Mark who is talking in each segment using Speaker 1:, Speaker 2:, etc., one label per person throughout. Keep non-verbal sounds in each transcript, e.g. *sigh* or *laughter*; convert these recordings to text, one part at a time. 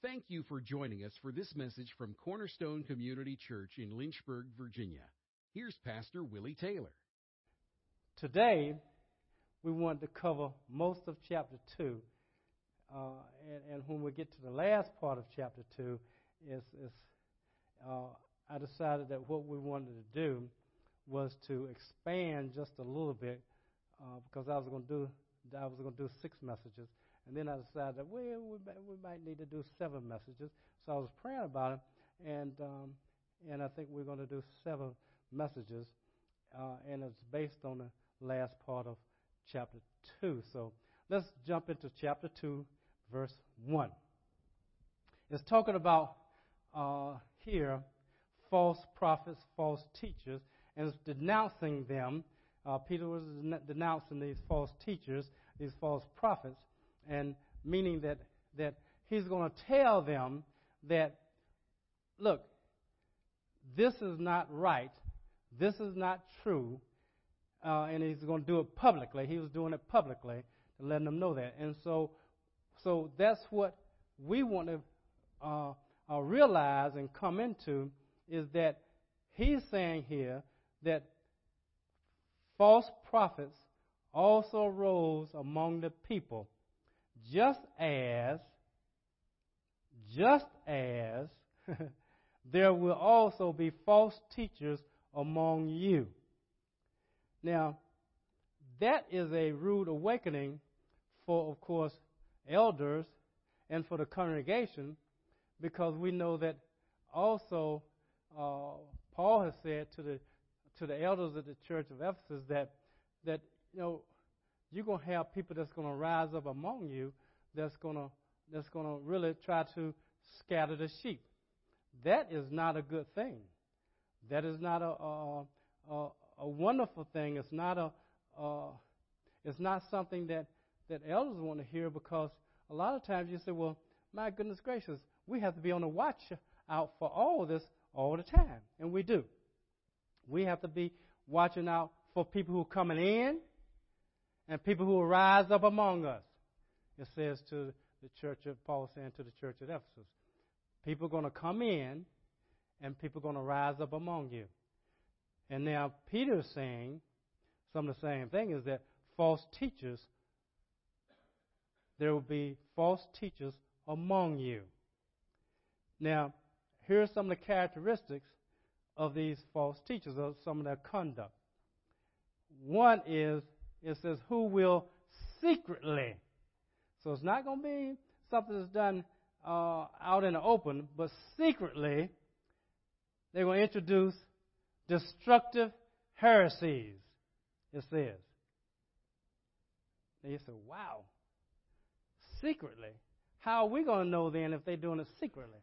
Speaker 1: Thank you for joining us for this message from Cornerstone Community Church in Lynchburg, Virginia. Here's Pastor Willie Taylor.
Speaker 2: Today, we want to cover most of chapter 2. Uh, and, and, when we get to the last part of chapter 2, is, is uh, I decided that what we wanted to do was to expand just a little bit uh, because I was going to do I was going to do six messages, and then I decided that well we, we might need to do seven messages. So I was praying about it, and um, and I think we're going to do seven messages, uh, and it's based on the last part of chapter two. So let's jump into chapter two, verse one. It's talking about uh, here false prophets, false teachers, and it's denouncing them. Uh, Peter was denouncing these false teachers, these false prophets, and meaning that, that he's going to tell them that, look, this is not right, this is not true, uh, and he's going to do it publicly. He was doing it publicly to let them know that. And so, so that's what we want to uh, uh, realize and come into is that he's saying here that false prophets also rose among the people, just as, just as *laughs* there will also be false teachers among you. Now, that is a rude awakening for, of course, elders and for the congregation because we know that also uh, Paul has said to the to the elders of the church of Ephesus that that you know you're going to have people that's going to rise up among you that's going to that's going to really try to scatter the sheep. That is not a good thing. That is not a a, a, wonderful thing. It's not a it's not something that that elders want to hear because a lot of times you say, well, my goodness gracious, we have to be on the watch out for all this all the time, and we do. We have to be watching out for people who are coming in and people who will rise up among us. It says to the church of Paul saying to the church at Ephesus, people are going to come in and people are going to rise up among you. And now Peter is saying some of the same thing is that false teachers, there will be false teachers among you. Now, here are some of the characteristics of these false teachers, of some of their conduct. One is, it says, who will secretly. So it's not going to be something that's done uh, out in the open, but secretly, they're going to introduce destructive heresies, it says. And you say, wow, secretly. How are we going to know then if they're doing it secretly?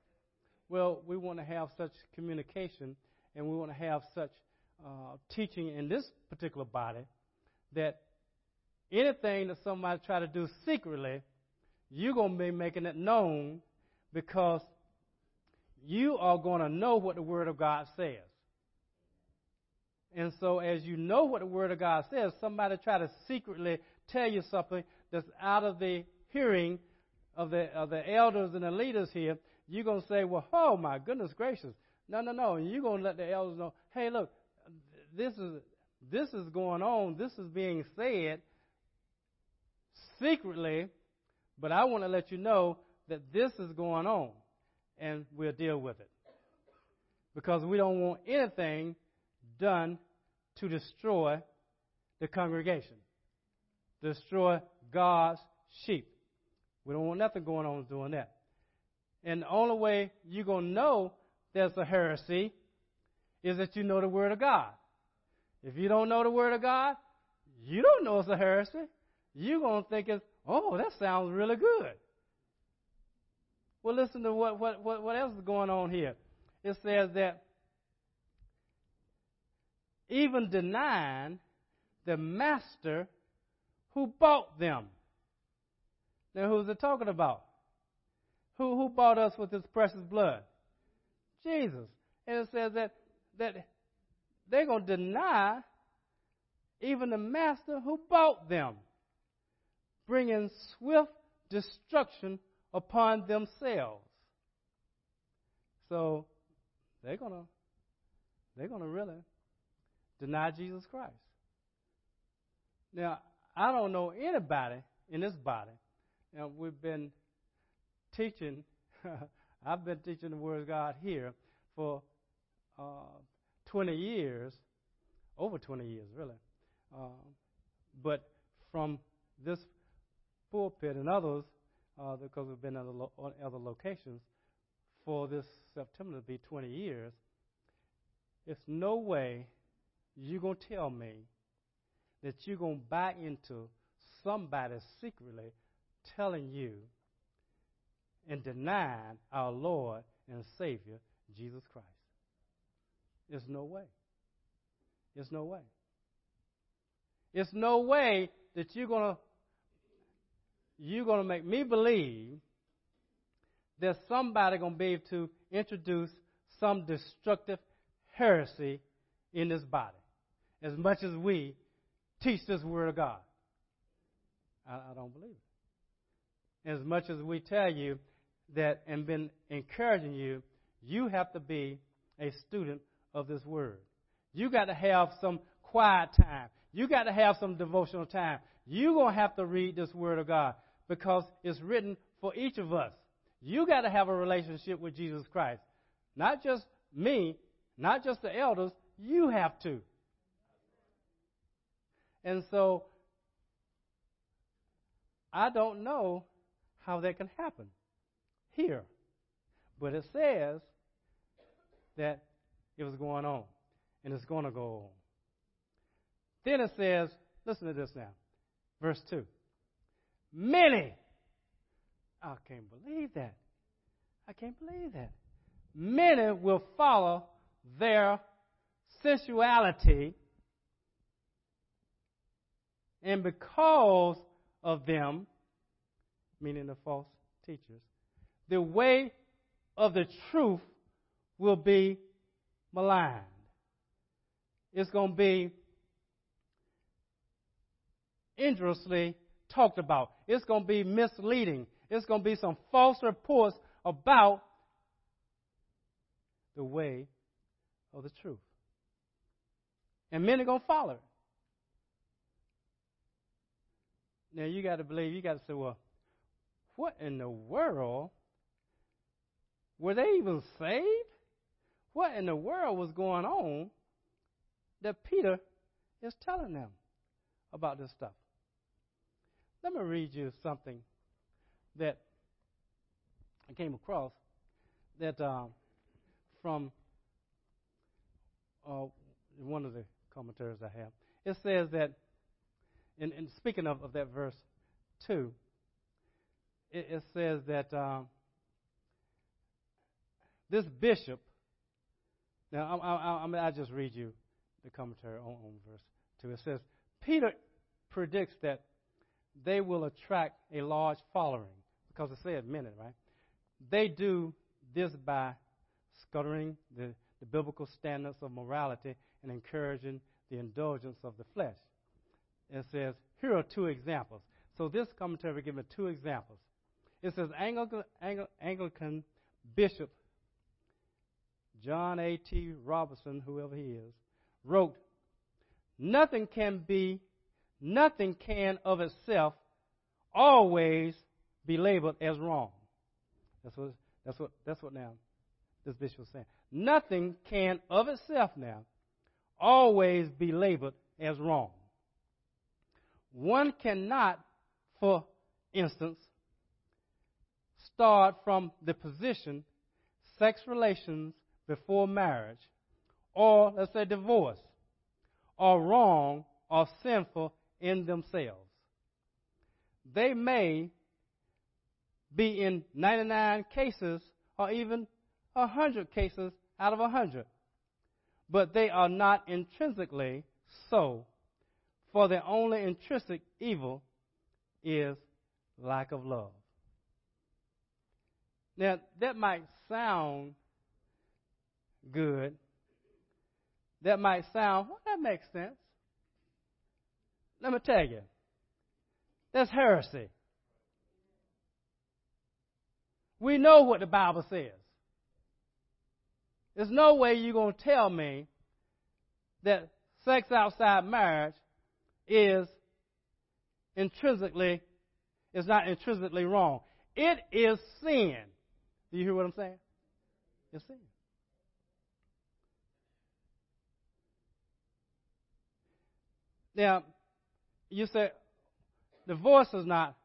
Speaker 2: Well, we want to have such communication and we want to have such uh, teaching in this particular body that anything that somebody try to do secretly, you're going to be making it known because you are going to know what the Word of God says. And so, as you know what the Word of God says, somebody try to secretly tell you something that's out of the hearing of the, of the elders and the leaders here, you're going to say, well, oh my goodness gracious. No, no, no. And you're going to let the elders know, hey, look, this is, this is going on. This is being said secretly, but I want to let you know that this is going on, and we'll deal with it. Because we don't want anything done to destroy the congregation, destroy God's sheep. We don't want nothing going on doing that. And the only way you're going to know there's a heresy is that you know the Word of God. If you don't know the Word of God, you don't know it's a heresy. You're going to think it's, oh, that sounds really good. Well, listen to what, what, what, what else is going on here. It says that even denying the master who bought them. Now, who's it talking about? Who, who bought us with his precious blood? Jesus. And it says that, that they're going to deny even the master who bought them, bringing swift destruction upon themselves. So they're gonna they're gonna really deny Jesus Christ. Now, I don't know anybody in this body. Now, we've been teaching, *laughs* I've been teaching the Word of God here for uh, 20 years, over 20 years, really. Um, but from this pulpit and others, uh, because we've been at lo- other locations, for this September to be 20 years, it's no way you're going to tell me that you're going to buy into somebody secretly telling you and denying our Lord and Savior, Jesus Christ. There's no way. There's no way. There's no way that you're going to you're going to make me believe that somebody going to be able to introduce some destructive heresy in this body as much as we teach this word of God. I, I don't believe it. As much as we tell you that and been encouraging you, you have to be a student of this word. You got to have some quiet time. You got to have some devotional time. You're going to have to read this word of God because it's written for each of us. You got to have a relationship with Jesus Christ. Not just me, not just the elders, you have to. And so I don't know how that can happen here. But it says that it was going on, and it's going to go on. Then it says, listen to this now, verse 2. Many, I can't believe that. I can't believe that. Many will follow their sensuality and because of them, meaning the false teachers, the way of the truth will be maligned. It's going to be injuriously talked about. It's going to be misleading. It's going to be some false reports about the way of the truth. And many are going to follow it. Now you got to believe, you got to say, well, what in the world? Were they even saved? What in the world was going on that Peter is telling them about this stuff? Let me read you something that I came across that um, from uh, one of the commentaries I have. It says that in, and speaking of, of that verse 2, it, it says that um, this bishop, now I, I, I, I just read you the commentary on, on verse 2. It says, Peter predicts that they will attract a large following, because it said many, right? They do this by scuttering the, the biblical standards of morality and encouraging the indulgence of the flesh it says, here are two examples. So this commentary gives two examples. It says Anglican, Anglican Bishop John A. T. Robertson, whoever he is, wrote, Nothing can be, nothing can of itself always be labeled as wrong. That's what, that's what, that's what now this bishop is saying. Nothing can of itself now always be labeled as wrong. One cannot, for instance, start from the position sex relations before marriage, or let's say divorce, are wrong or sinful in themselves. They may be in 99 cases or even 100 cases out of 100, but they are not intrinsically so for the only intrinsic evil is lack of love. Now, that might sound good. That might sound, well, that makes sense. Let me tell you, that's heresy. We know what the Bible says. There's no way you're going to tell me that sex outside marriage is intrinsically is not intrinsically wrong. It is sin. Do you hear what I'm saying? It's sin. Now, you say divorce is not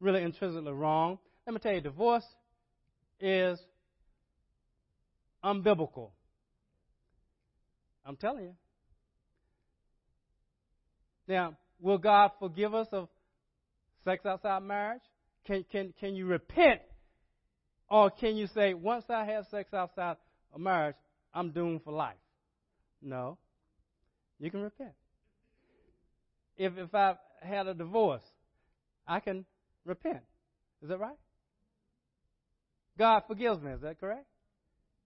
Speaker 2: really intrinsically wrong. Let me tell you, divorce is unbiblical. I'm telling you. Now, will God forgive us of sex outside marriage? Can, can, can you repent? Or can you say, once I have sex outside of marriage, I'm doomed for life? No. You can repent. If, if I've had a divorce, I can repent. Is that right? God forgives me. Is that correct?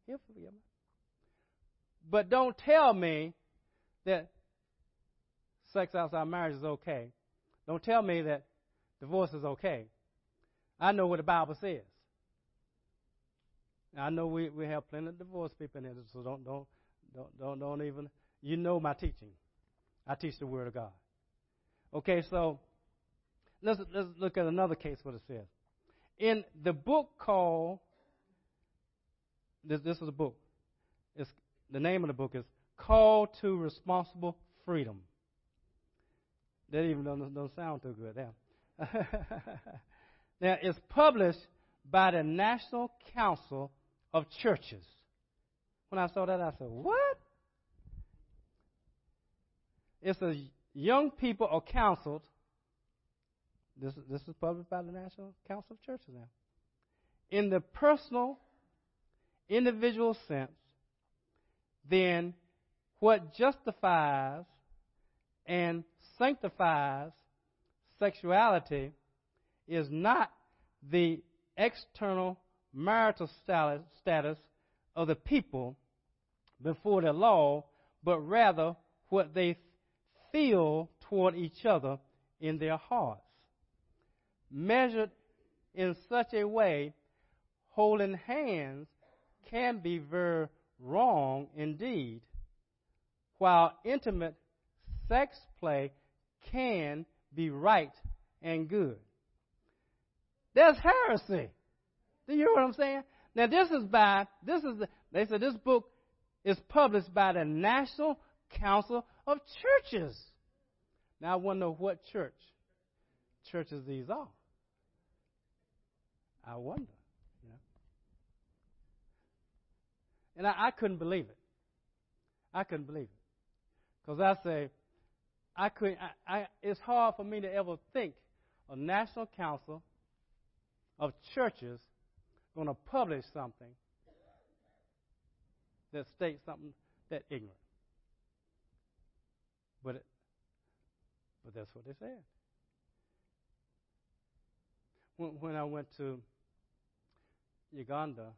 Speaker 2: He'll forgive me. But don't tell me that sex outside marriage is okay. Don't tell me that divorce is okay. I know what the Bible says. I know we, we have plenty of divorce people in here, so don't don't don't don't don't even you know my teaching. I teach the word of God. Okay, so let's let's look at another case what it says. In the book called this this is a book. It's the name of the book is Call to Responsible Freedom. That even doesn't, don't sound too good. Now, *laughs* now it's published by the National Council of Churches. When I saw that, I said, "What?" It's a young people are counseled. This, this is published by the National Council of Churches now. In the personal, individual sense, then what justifies and sanctifies sexuality is not the external marital status of the people before the law, but rather what they feel toward each other in their hearts. Measured in such a way, holding hands can be very wrong indeed, while intimate sex play can be right and good. That's heresy. Do you hear what I'm saying? Now this is by this is the, they said this book is published by the National Council of Churches. Now I wonder what church churches these are. I wonder. You know? And I, I couldn't believe it. I couldn't believe it. Because I say, I couldn't, I, I, it's hard for me to ever think a national council of churches going to publish something that states something that ignorant. But it, but that's what they said. When, when I went to Uganda,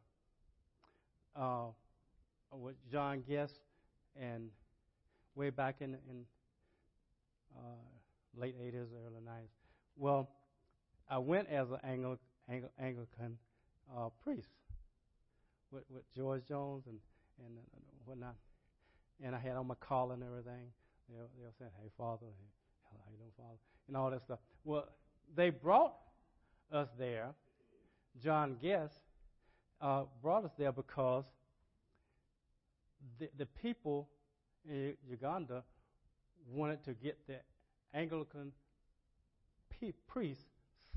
Speaker 2: uh, with John Guest, and way back in in uh, late 80s, early 90s. Well, I went as an Anglo, Anglican uh, priest with, with George Jones and and whatnot, and I had on my collar and everything. They they were saying, "Hey, Father, hey, how you doing, Father?" and all that stuff. Well, they brought us there. John Guest uh, brought us there because the, the people in Uganda wanted to get the Anglican priests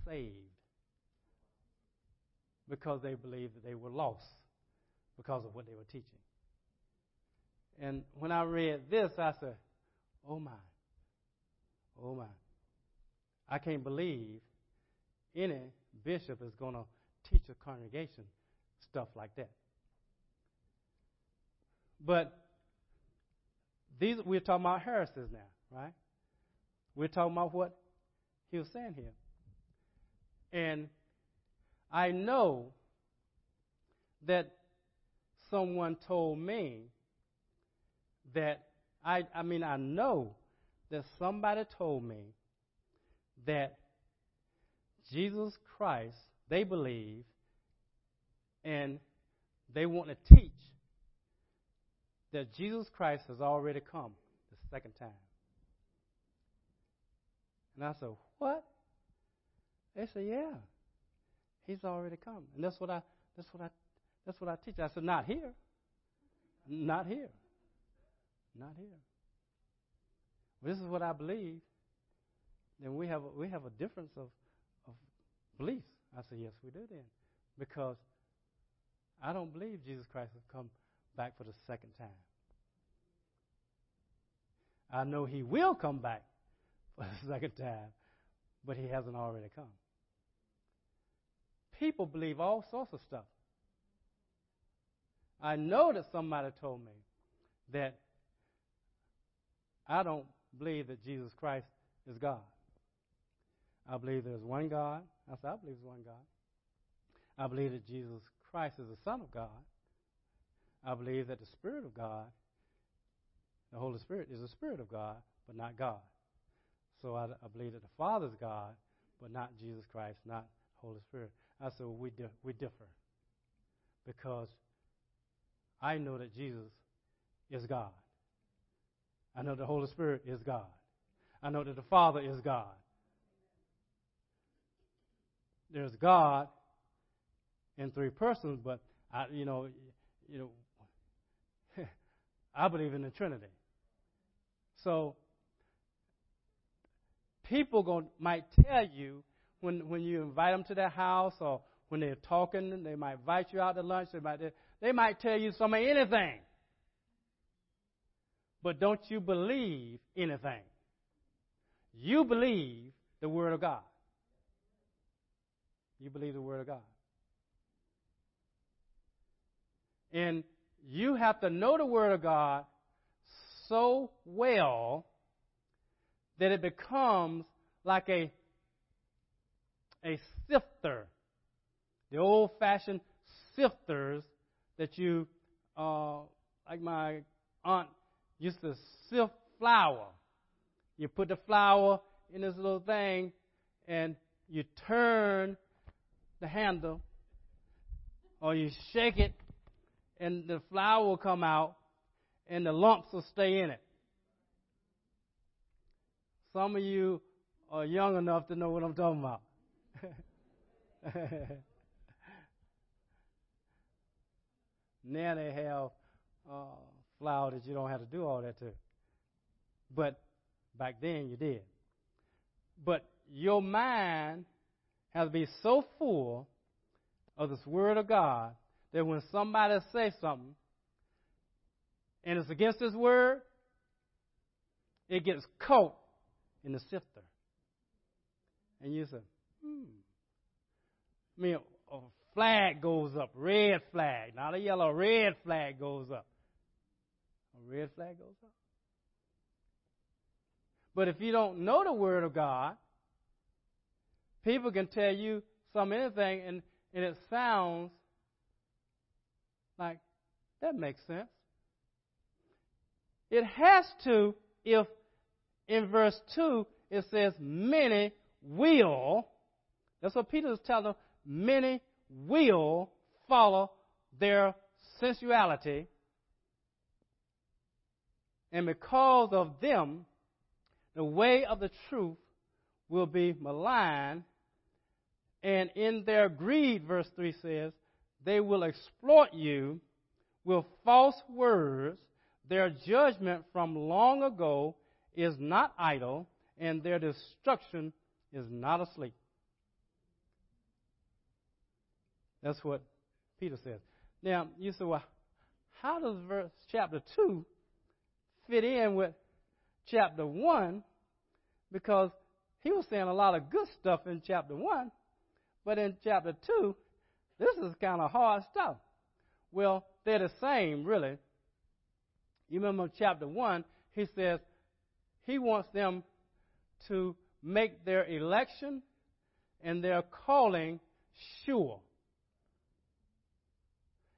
Speaker 2: saved because they believed that they were lost because of what they were teaching. And when I read this, I said, oh my, oh my. I can't believe any bishop is going to teach a congregation stuff like that. But these we're talking about heresies now, right? We're talking about what he was saying here. And I know that someone told me that I I mean I know that somebody told me that Jesus Christ they believe and they want to teach that Jesus Christ has already come the second time. And I said, What? They said, Yeah. He's already come. And that's what I that's what I that's what I teach. I said, Not here. Not here. Not here. This is what I believe. Then we have a, we have a difference of, of beliefs. I said, Yes, we do then. Because I don't believe Jesus Christ has come back for the second time. I know he will come back *laughs* for the second time, but he hasn't already come. People believe all sorts of stuff. I know that somebody told me that I don't believe that Jesus Christ is God. I believe there's one God. I said, I believe there's one God. I believe that Jesus Christ is the Son of God. I believe that the Spirit of God, the Holy Spirit, is the Spirit of God, but not God. So I, I believe that the Father is God, but not Jesus Christ, not Holy Spirit. I said, well, we, di- we differ. Because I know that Jesus is God. I know the Holy Spirit is God. I know that the Father is God. There's God in three persons, but I, you know, you know, *laughs* I believe in the Trinity. So people might tell you when when you invite them to their house or when they're talking, they might invite you out to lunch. They might they might tell you some of anything. But don't you believe anything? You believe the Word of God. You believe the Word of God. And you have to know the Word of God so well that it becomes like a, a sifter. The old fashioned sifters that you, uh, like my aunt used to sift flour. You put the flour in this little thing and you turn the handle or you shake it and the flour will come out and the lumps will stay in it. Some of you are young enough to know what I'm talking about. *laughs* now they have uh, flour that you don't have to do all that to. But back then you did. But your mind has to be so full of this Word of God that when somebody says something and it's against His Word, it gets caught in the sifter. And you say, hmm. I mean, a flag goes up, red flag, not a yellow, red flag goes up. Red flag goes up. But if you don't know the Word of God, people can tell you some anything, and, and it sounds like that makes sense. It has to if in verse 2 it says, Many will, that's what Peter is telling them, many will follow their sensuality. And because of them, the way of the truth will be maligned. And in their greed, verse 3 says, they will exploit you with false words. Their judgment from long ago is not idle, and their destruction is not asleep. That's what Peter says. Now, you say, well, how does verse chapter 2 fit in with chapter 1? Because he was saying a lot of good stuff in chapter 1, but in chapter 2, this is kind of hard stuff. Well, they're the same, really. You remember chapter 1, he says he wants them to make their election and their calling sure.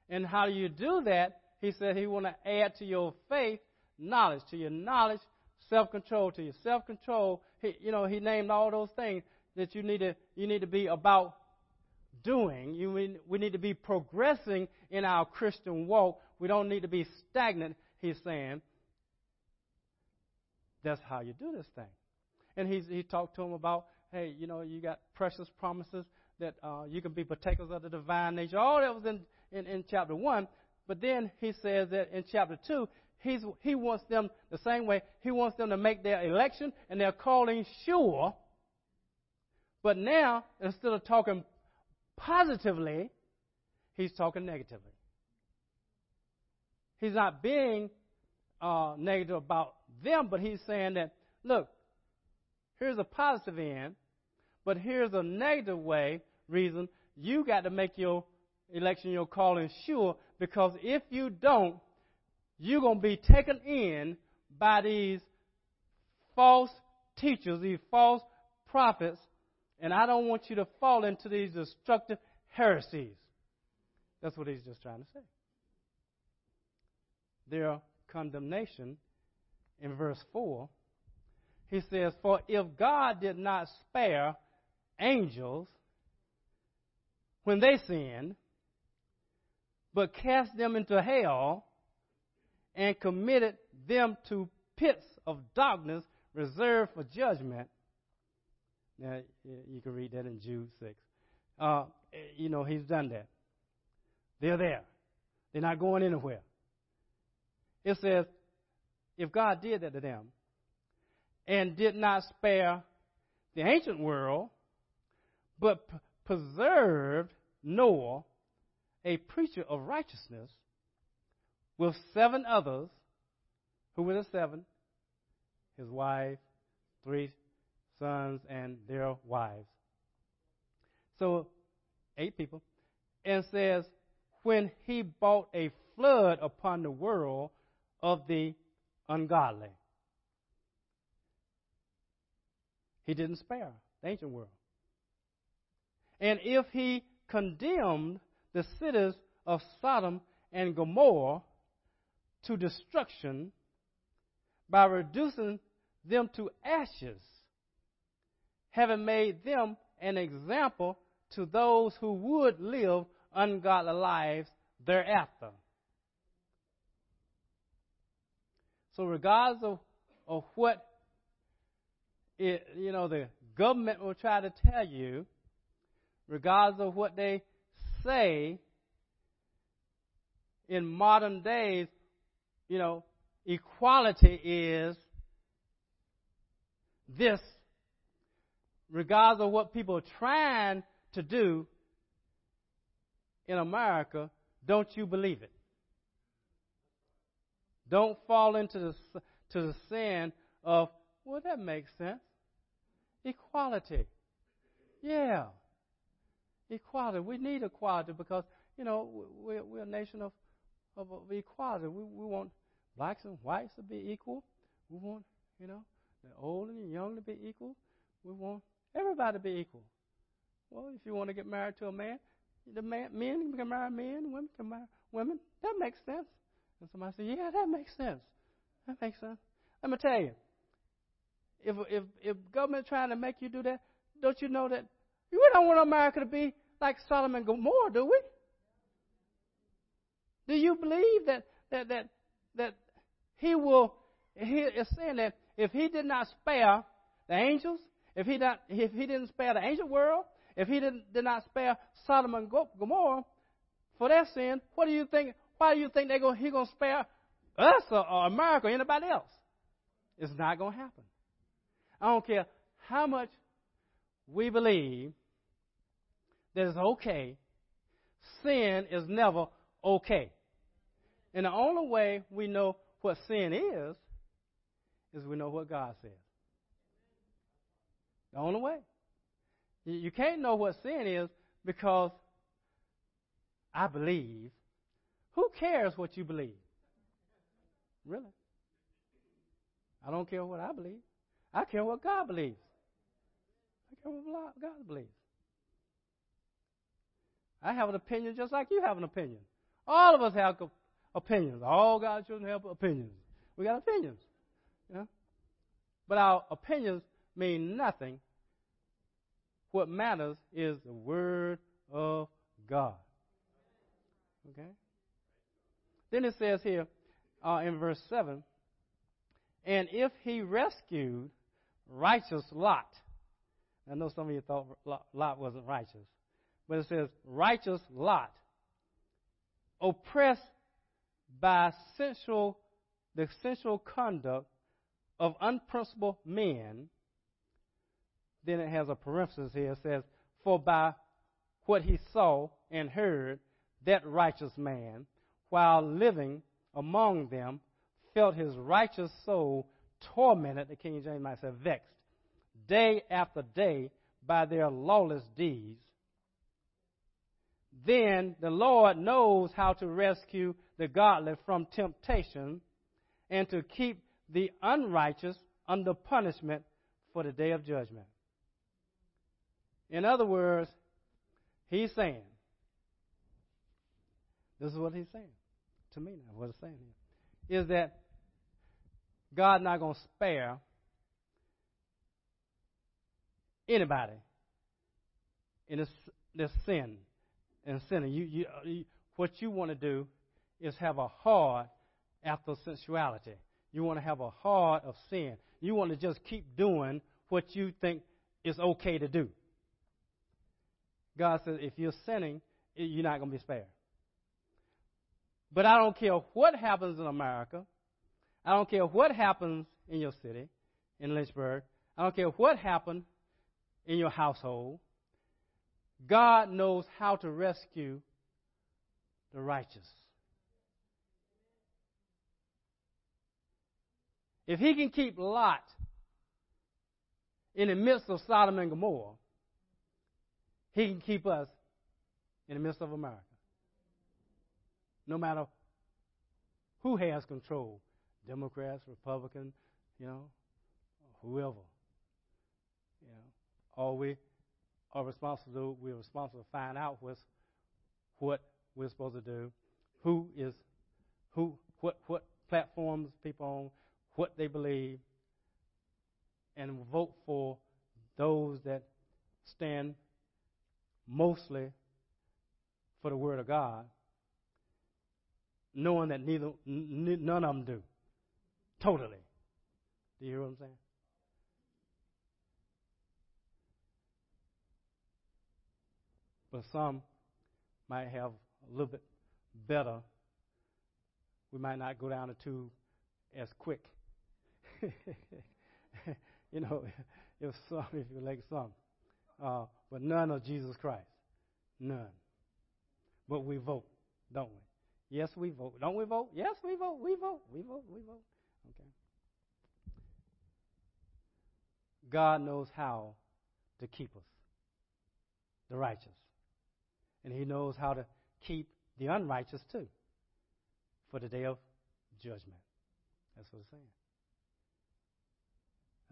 Speaker 2: And how do you do that? He said he want to add to your faith knowledge, to your knowledge, self-control, to your self-control. He, you know, he named all those things that you need to you need to be about doing. You, we need to be progressing in our Christian walk. We don't need to be stagnant. he's saying that's how you do this thing. And he's, he talked to him about, hey, you know, you got precious promises that uh, you can be partakers of the divine nature. All that was in, in, in chapter 1. But then he says that in chapter 2, he's, he wants them the same way. He wants them to make their election and their calling sure. But now, instead of talking positively, he's talking negatively. He's not being uh, negative about them, but he's saying that, look, here's a positive end, but here's a negative way, reason. You got to make your election, your calling sure, because if you don't, you're going to be taken in by these false teachers, these false prophets, and I don't want you to fall into these destructive heresies. That's what he's just trying to say. Their condemnation in verse 4, he says, For if God did not spare angels when they sinned, but cast them into hell and committed them to pits of darkness reserved for judgment. Now, you can read that in Jude 6. Uh, you know, he's done that. They're there. They're not going anywhere. It says, if God did that to them and did not spare the ancient world, but p- preserved Noah, a preacher of righteousness, with seven others. Who were the seven? His wife, three sons, and their wives. So, eight people. And says, when he brought a flood upon the world of the ungodly. He didn't spare the ancient world. And if he condemned the cities of Sodom and Gomorrah to destruction by reducing them to ashes, having made them an example to those who would live ungodly lives thereafter. So, regardless of, of what it, you know the government will try to tell you, regardless of what they say in modern days, you know, equality is this. Regardless of what people are trying to do in America, don't you believe it? Don't fall into the, to the sin of, well, that makes sense. Equality. Yeah. Equality. We need equality because, you know, we're, we're a nation of, of, of equality. We, we want blacks and whites to be equal. We want, you know, the old and the young to be equal. We want everybody to be equal. Well, if you want to get married to a man, the man, men can marry men, women can marry women. That makes sense. And somebody said, Yeah, that makes sense. That makes sense. Let me tell you, if if if government trying to make you do that, don't you know that we don't want America to be like Sodom and Gomorrah, do we? Do you believe that that that that he will? He is saying that if he did not spare the angels, if he not if he didn't spare the angel world, if he didn't did not spare Sodom and Gomorrah for their sin, what do you think why do you think they're going, he's going to spare us or, or America or anybody else? It's not going to happen. I don't care how much we believe that it's okay. Sin is never okay. And the only way we know what sin is, is we know what God says. The only way. You can't know what sin is because I believe who cares what you believe? Really? I don't care what I believe. I care what God believes. I care what God believes. I have an opinion just like you have an opinion. All of us have opinions. All God's children have opinions. We got opinions. You know? But our opinions mean nothing. What matters is the Word of God. Okay? Then it says here, uh, in verse 7 And if he rescued righteous Lot, I know some of you thought Lot wasn't righteous, but it says, righteous Lot, oppressed by sensual, the sensual conduct of unprincipled men, then it has a parenthesis here. It says, For by what he saw and heard, that righteous man, while living among them, felt his righteous soul tormented, the King James might say vexed, day after day by their lawless deeds. Then the Lord knows how to rescue the godly from temptation and to keep the unrighteous under punishment for the day of judgment. In other words, he's saying, this is what he's saying to me now, what he's saying here, is that God's not going to spare anybody in this, this sin and sinning. You, you, uh, you, what you want to do is have a heart after sensuality. You want to have a heart of sin. You want to just keep doing what you think is okay to do. God says, if you're sinning, you're not going to be spared. But I don't care what happens in America. I don't care what happens in your city, in Lynchburg. I don't care what happened in your household. God knows how to rescue the righteous. If he can keep Lot in the midst of Sodom and Gomorrah, he can keep us in the midst of America. No matter who has control Democrats, Republicans, you know, whoever. You know, all we are responsible to do, we're responsible to find out what's, what we're supposed to do, who is, who, what, what platforms people on, what they believe, and vote for those that stand mostly for the Word of God, knowing that neither n- none of them do. Totally. Do you hear what I'm saying? But some might have a little bit better. We might not go down the tube as quick. *laughs* you know, *laughs* if some, if you like some, uh, but none of Jesus Christ, none. But we vote, don't we? Yes, we vote. Don't we vote? Yes, we vote. We vote. We vote. We vote. Okay. God knows how to keep us, the righteous. And He knows how to keep the unrighteous too for the day of judgment. That's what it's saying.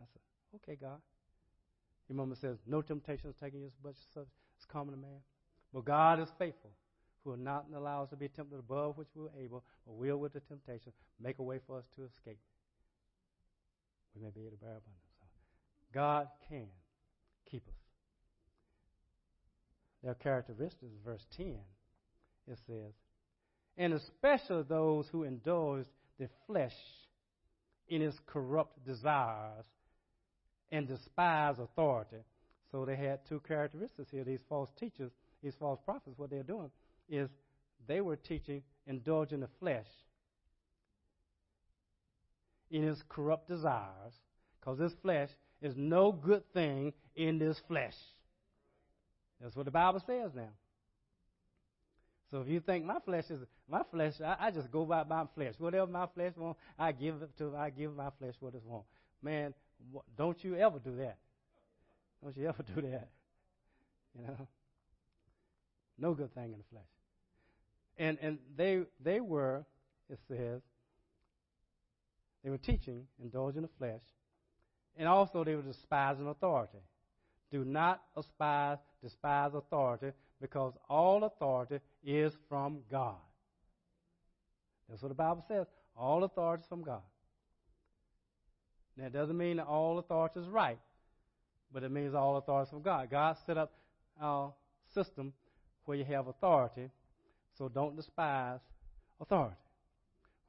Speaker 2: I said, okay, God. Your mama says, no temptation is taking you but such is common to man. But God is faithful, who will not allow us to be tempted above which we are able, but will with the temptation make a way for us to escape. We may be able to bear abundance. So God can keep us. Their characteristics, verse 10, it says, and especially those who indulge the flesh in its corrupt desires and despise authority. So they had two characteristics here. These false teachers, these false prophets, what they're doing is they were teaching indulging the flesh in its corrupt desires, because this flesh is no good thing in this flesh. That's what the Bible says now. So if you think my flesh is my flesh, I, I just go by my flesh. Whatever my flesh wants, I give it to. I give my flesh what it wants. Man, don't you ever do that. Don't you ever *laughs* do that. You know? No good thing in the flesh. And and they they were, it says, they were teaching, indulging the flesh, and also they were despising authority. Do not despise, despise authority, because all authority is from God. That's what the Bible says. All authority is from God. Now, it doesn't mean that all authority is right, but it means all authority is from God. God set up our system where you have authority, so don't despise authority.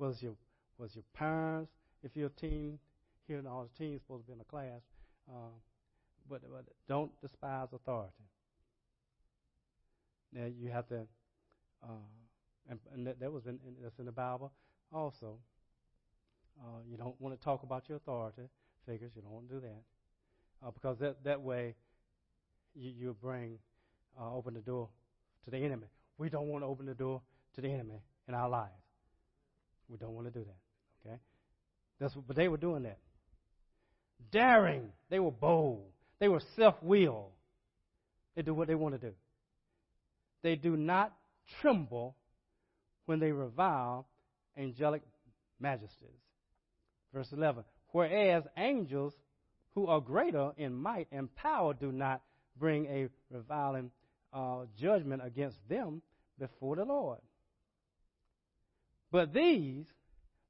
Speaker 2: It's your, was your parents. If you're a teen, here all the teens supposed to be in a class, uh, but, don't despise authority. Now you have to, uh, and, and that, that was in, in, that's in the Bible also. Uh, you don't want to talk about your authority figures. You don't want to do that uh, because that that way you you bring uh, open the door to the enemy. We don't want to open the door to the enemy in our lives. We don't want to do that. Okay, that's what, but they were doing that. Daring, they were bold. They were self-willed. They do what they want to do. They do not tremble when they revile angelic majesties. Verse 11. Whereas angels who are greater in might and power do not bring a reviling uh, judgment against them before the Lord. But these,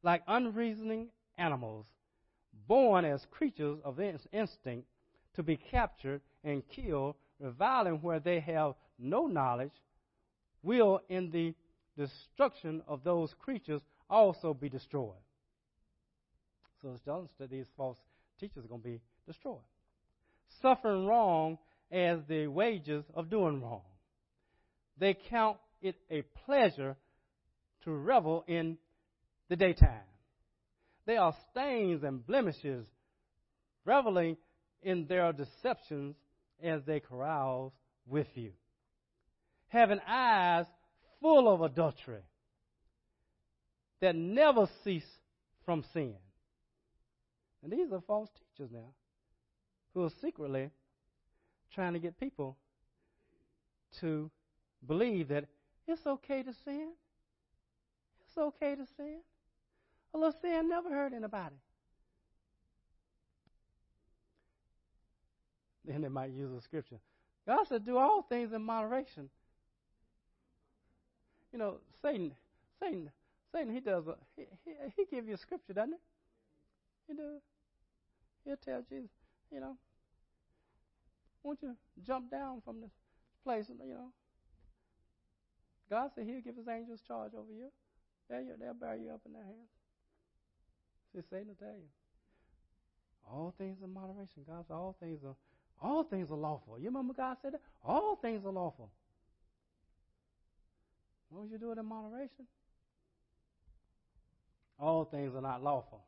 Speaker 2: like unreasoning animals, born as creatures of instinct to be captured and killed, reviling where they have no knowledge, will in the destruction of those creatures also be destroyed. So it's telling us that these false teachers are going to be destroyed. Suffering wrong as the wages of doing wrong. They count it a pleasure to revel in the daytime. They are stains and blemishes, reveling in their deceptions as they carouse with you. Having eyes full of adultery that never cease from sin. And these are false teachers now who are secretly trying to get people to believe that it's okay to sin. It's okay to sin. A little sin never hurt anybody. Then they might use a scripture. God said, do all things in moderation. You know, Satan, Satan, Satan, he does, a, he, he, he give you a scripture, doesn't he? He does. He'll tell Jesus, you know, won't you jump down from this place, you know. God said he'll give his angels charge over you. They'll, they'll bear you up in their hands. See, Satan will tell you. All things in moderation. God said all things are all things are lawful. You remember God said that? All things are lawful. As long as you do it in moderation. All things are not lawful.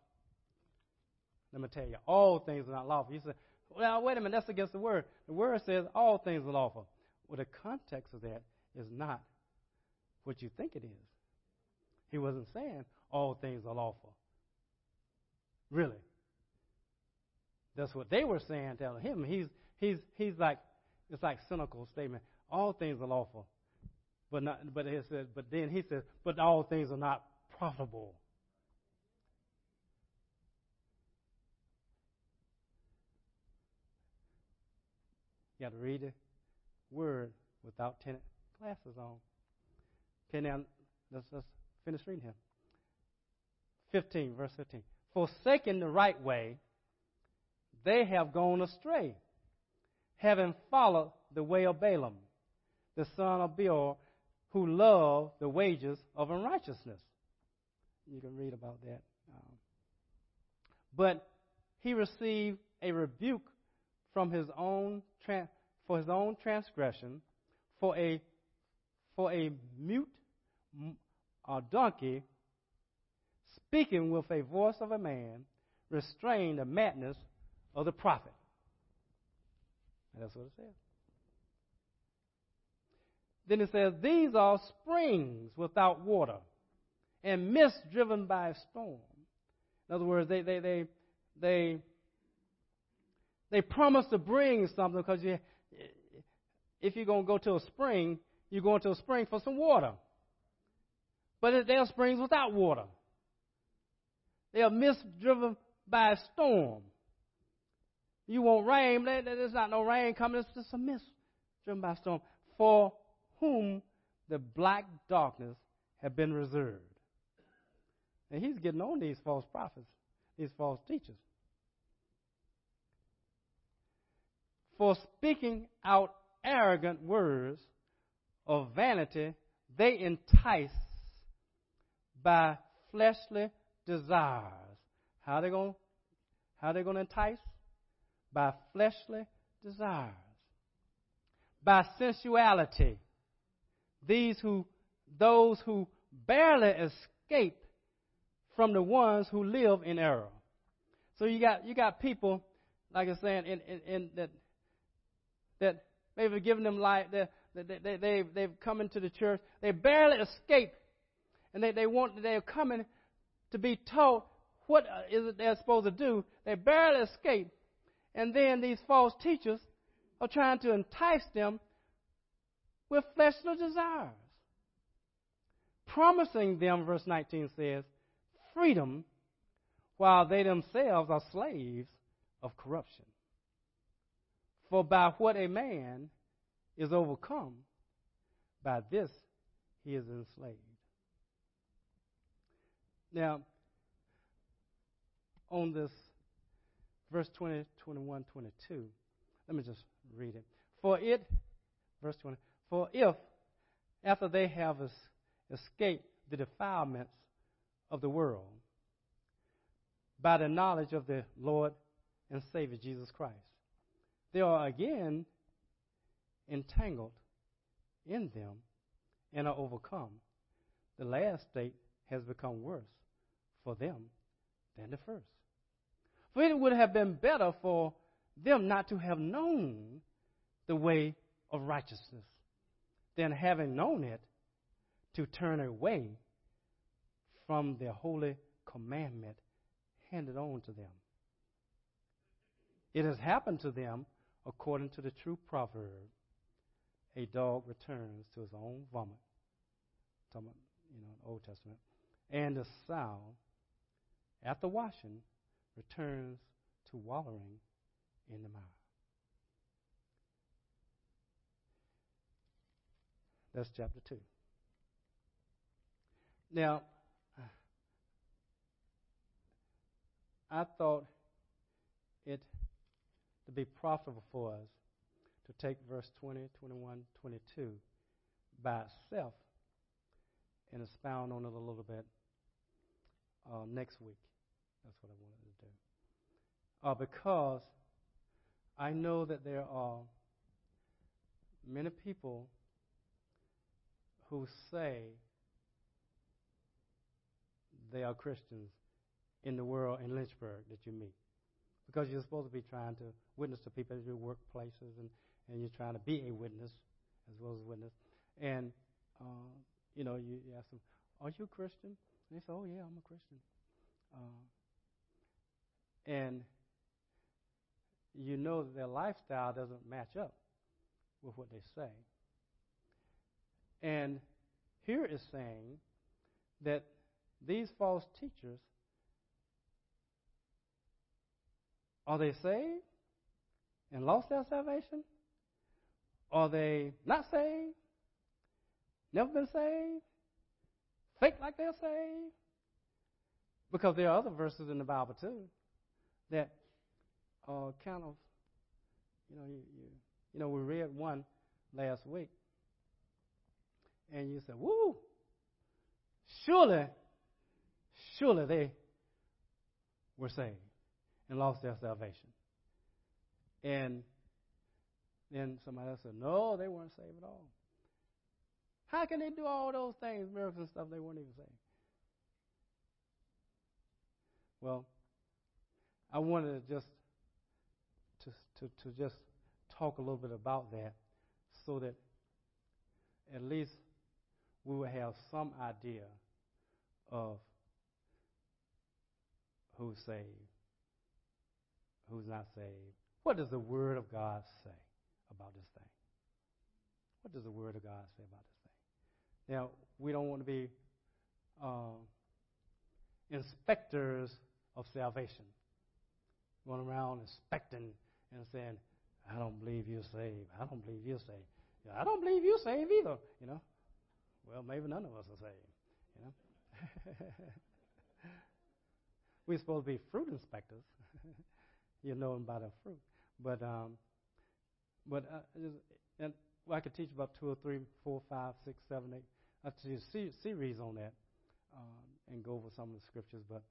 Speaker 2: Let me tell you, all things are not lawful. You say, well, wait a minute, that's against the word. The word says all things are lawful. Well, the context of that is not what you think it is. He wasn't saying all things are lawful. Really. That's what they were saying, telling him. He's he's he's like it's like cynical statement. All things are lawful. But not but he said but then he says, but all things are not profitable. You got to read the word without tenant glasses on. Okay, now let's, let's finish reading here. 15, verse 15. Forsaking the right way, they have gone astray, having followed the way of Balaam, the son of Beor, who loved the wages of unrighteousness. You can read about that. Um, but he received a rebuke from his own for his own transgression, for a for a mute a donkey speaking with a voice of a man restrained the madness of the prophet. And that's what it says. Then it says, These are springs without water, and mist driven by a storm. In other words, they they they they they promise to bring something because you, if you're going to go to a spring, you're going to a spring for some water. But there are springs without water. They are mist driven by a storm. You want rain, but there's not no rain coming, it's just a mist driven by storm. For whom the black darkness have been reserved. And he's getting on these false prophets, these false teachers. For speaking out arrogant words of vanity, they entice by fleshly desires. How they going how they going to entice? By fleshly desires. By sensuality. These who those who barely escape from the ones who live in error. So you got you got people, like I am saying, in, in, in that that maybe given them life, they, they, they, they, they've come into the church, they barely escape, and they, they want they're coming to be taught what is it they're supposed to do. They barely escape, and then these false teachers are trying to entice them with fleshly desires promising them, verse 19 says, freedom while they themselves are slaves of corruption. For by what a man is overcome, by this he is enslaved. Now, on this verse 20, 21, 22, let me just read it. For it, verse 20, for if, after they have escaped the defilements of the world by the knowledge of the Lord and Savior Jesus Christ. They are again entangled in them and are overcome. The last state has become worse for them than the first. For it would have been better for them not to have known the way of righteousness than having known it to turn away from the holy commandment handed on to them. It has happened to them according to the true proverb a dog returns to his own vomit. Talking about, you know, Old Testament. And the sow, after washing, returns to wallowing in the mire. That's chapter 2. Now, I thought it to be profitable for us to take verse 20, 21, 22 by itself and expound on it a little bit uh, next week. That's what I wanted to do. Uh, because I know that there are many people who say they are Christians in the world in Lynchburg that you meet. Because you're supposed to be trying to witness to people at your workplaces and, and you're trying to be a witness as well as a witness. And, uh, you know, you, you ask them, Are you a Christian? And they say, Oh, yeah, I'm a Christian. Uh, and you know that their lifestyle doesn't match up with what they say. And here is saying that these false teachers, are they saved and lost their salvation? Are they not saved? Never been saved? Fake like they're saved? Because there are other verses in the Bible too that are kind of, you know, you, you, you know, we read one last week, and you said, "Woo! Surely surely they were saved and lost their salvation. And then somebody else said, no, they weren't saved at all. How can they do all those things, miracles and stuff, they weren't even saved? Well, I wanted to just to, to, to just talk a little bit about that so that at least we will have some idea of who's saved, who's not saved. What does the Word of God say about this thing? What does the Word of God say about this thing? Now, we don't want to be uh, inspectors of salvation, going around inspecting and saying, I don't believe you're saved. I don't believe you're saved. I don't believe you're saved either, you know. Well, maybe none of us are saved, you know. *laughs* We're supposed to be fruit inspectors. *laughs* you know them by fruit. But um, but uh, and I could teach about two or three, four, five, six, seven, eight. I teach a series on that. Um, and go over some of the scriptures, but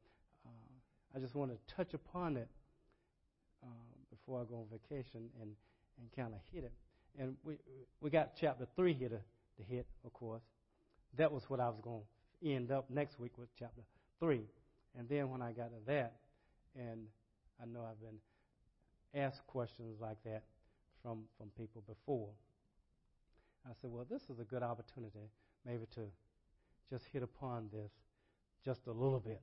Speaker 2: uh, I just want to touch upon it uh, before I go on vacation and, and kind of hit it. And we we got chapter three here to, to hit, of course. That was what I was going to end up next week with chapter three. And then when I got to that, and I know I've been asked questions like that from, from people before, I said, well, this is a good opportunity maybe to just hit upon this just a little bit,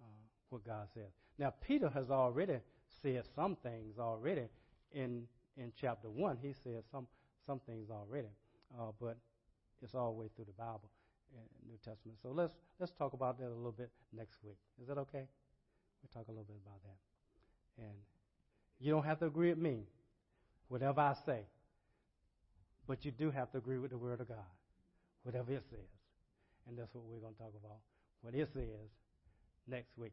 Speaker 2: uh, what God says. Now, Peter has already said some things already in in chapter one. He said some some things already, uh, but it's all the way through the Bible, New Testament. So let's let's talk about that a little bit next week. Is that okay? We'll talk a little bit about that. And you don't have to agree with me, whatever I say, but you do have to agree with the Word of God, whatever it says. And that's what we're going to talk about, what it says next week.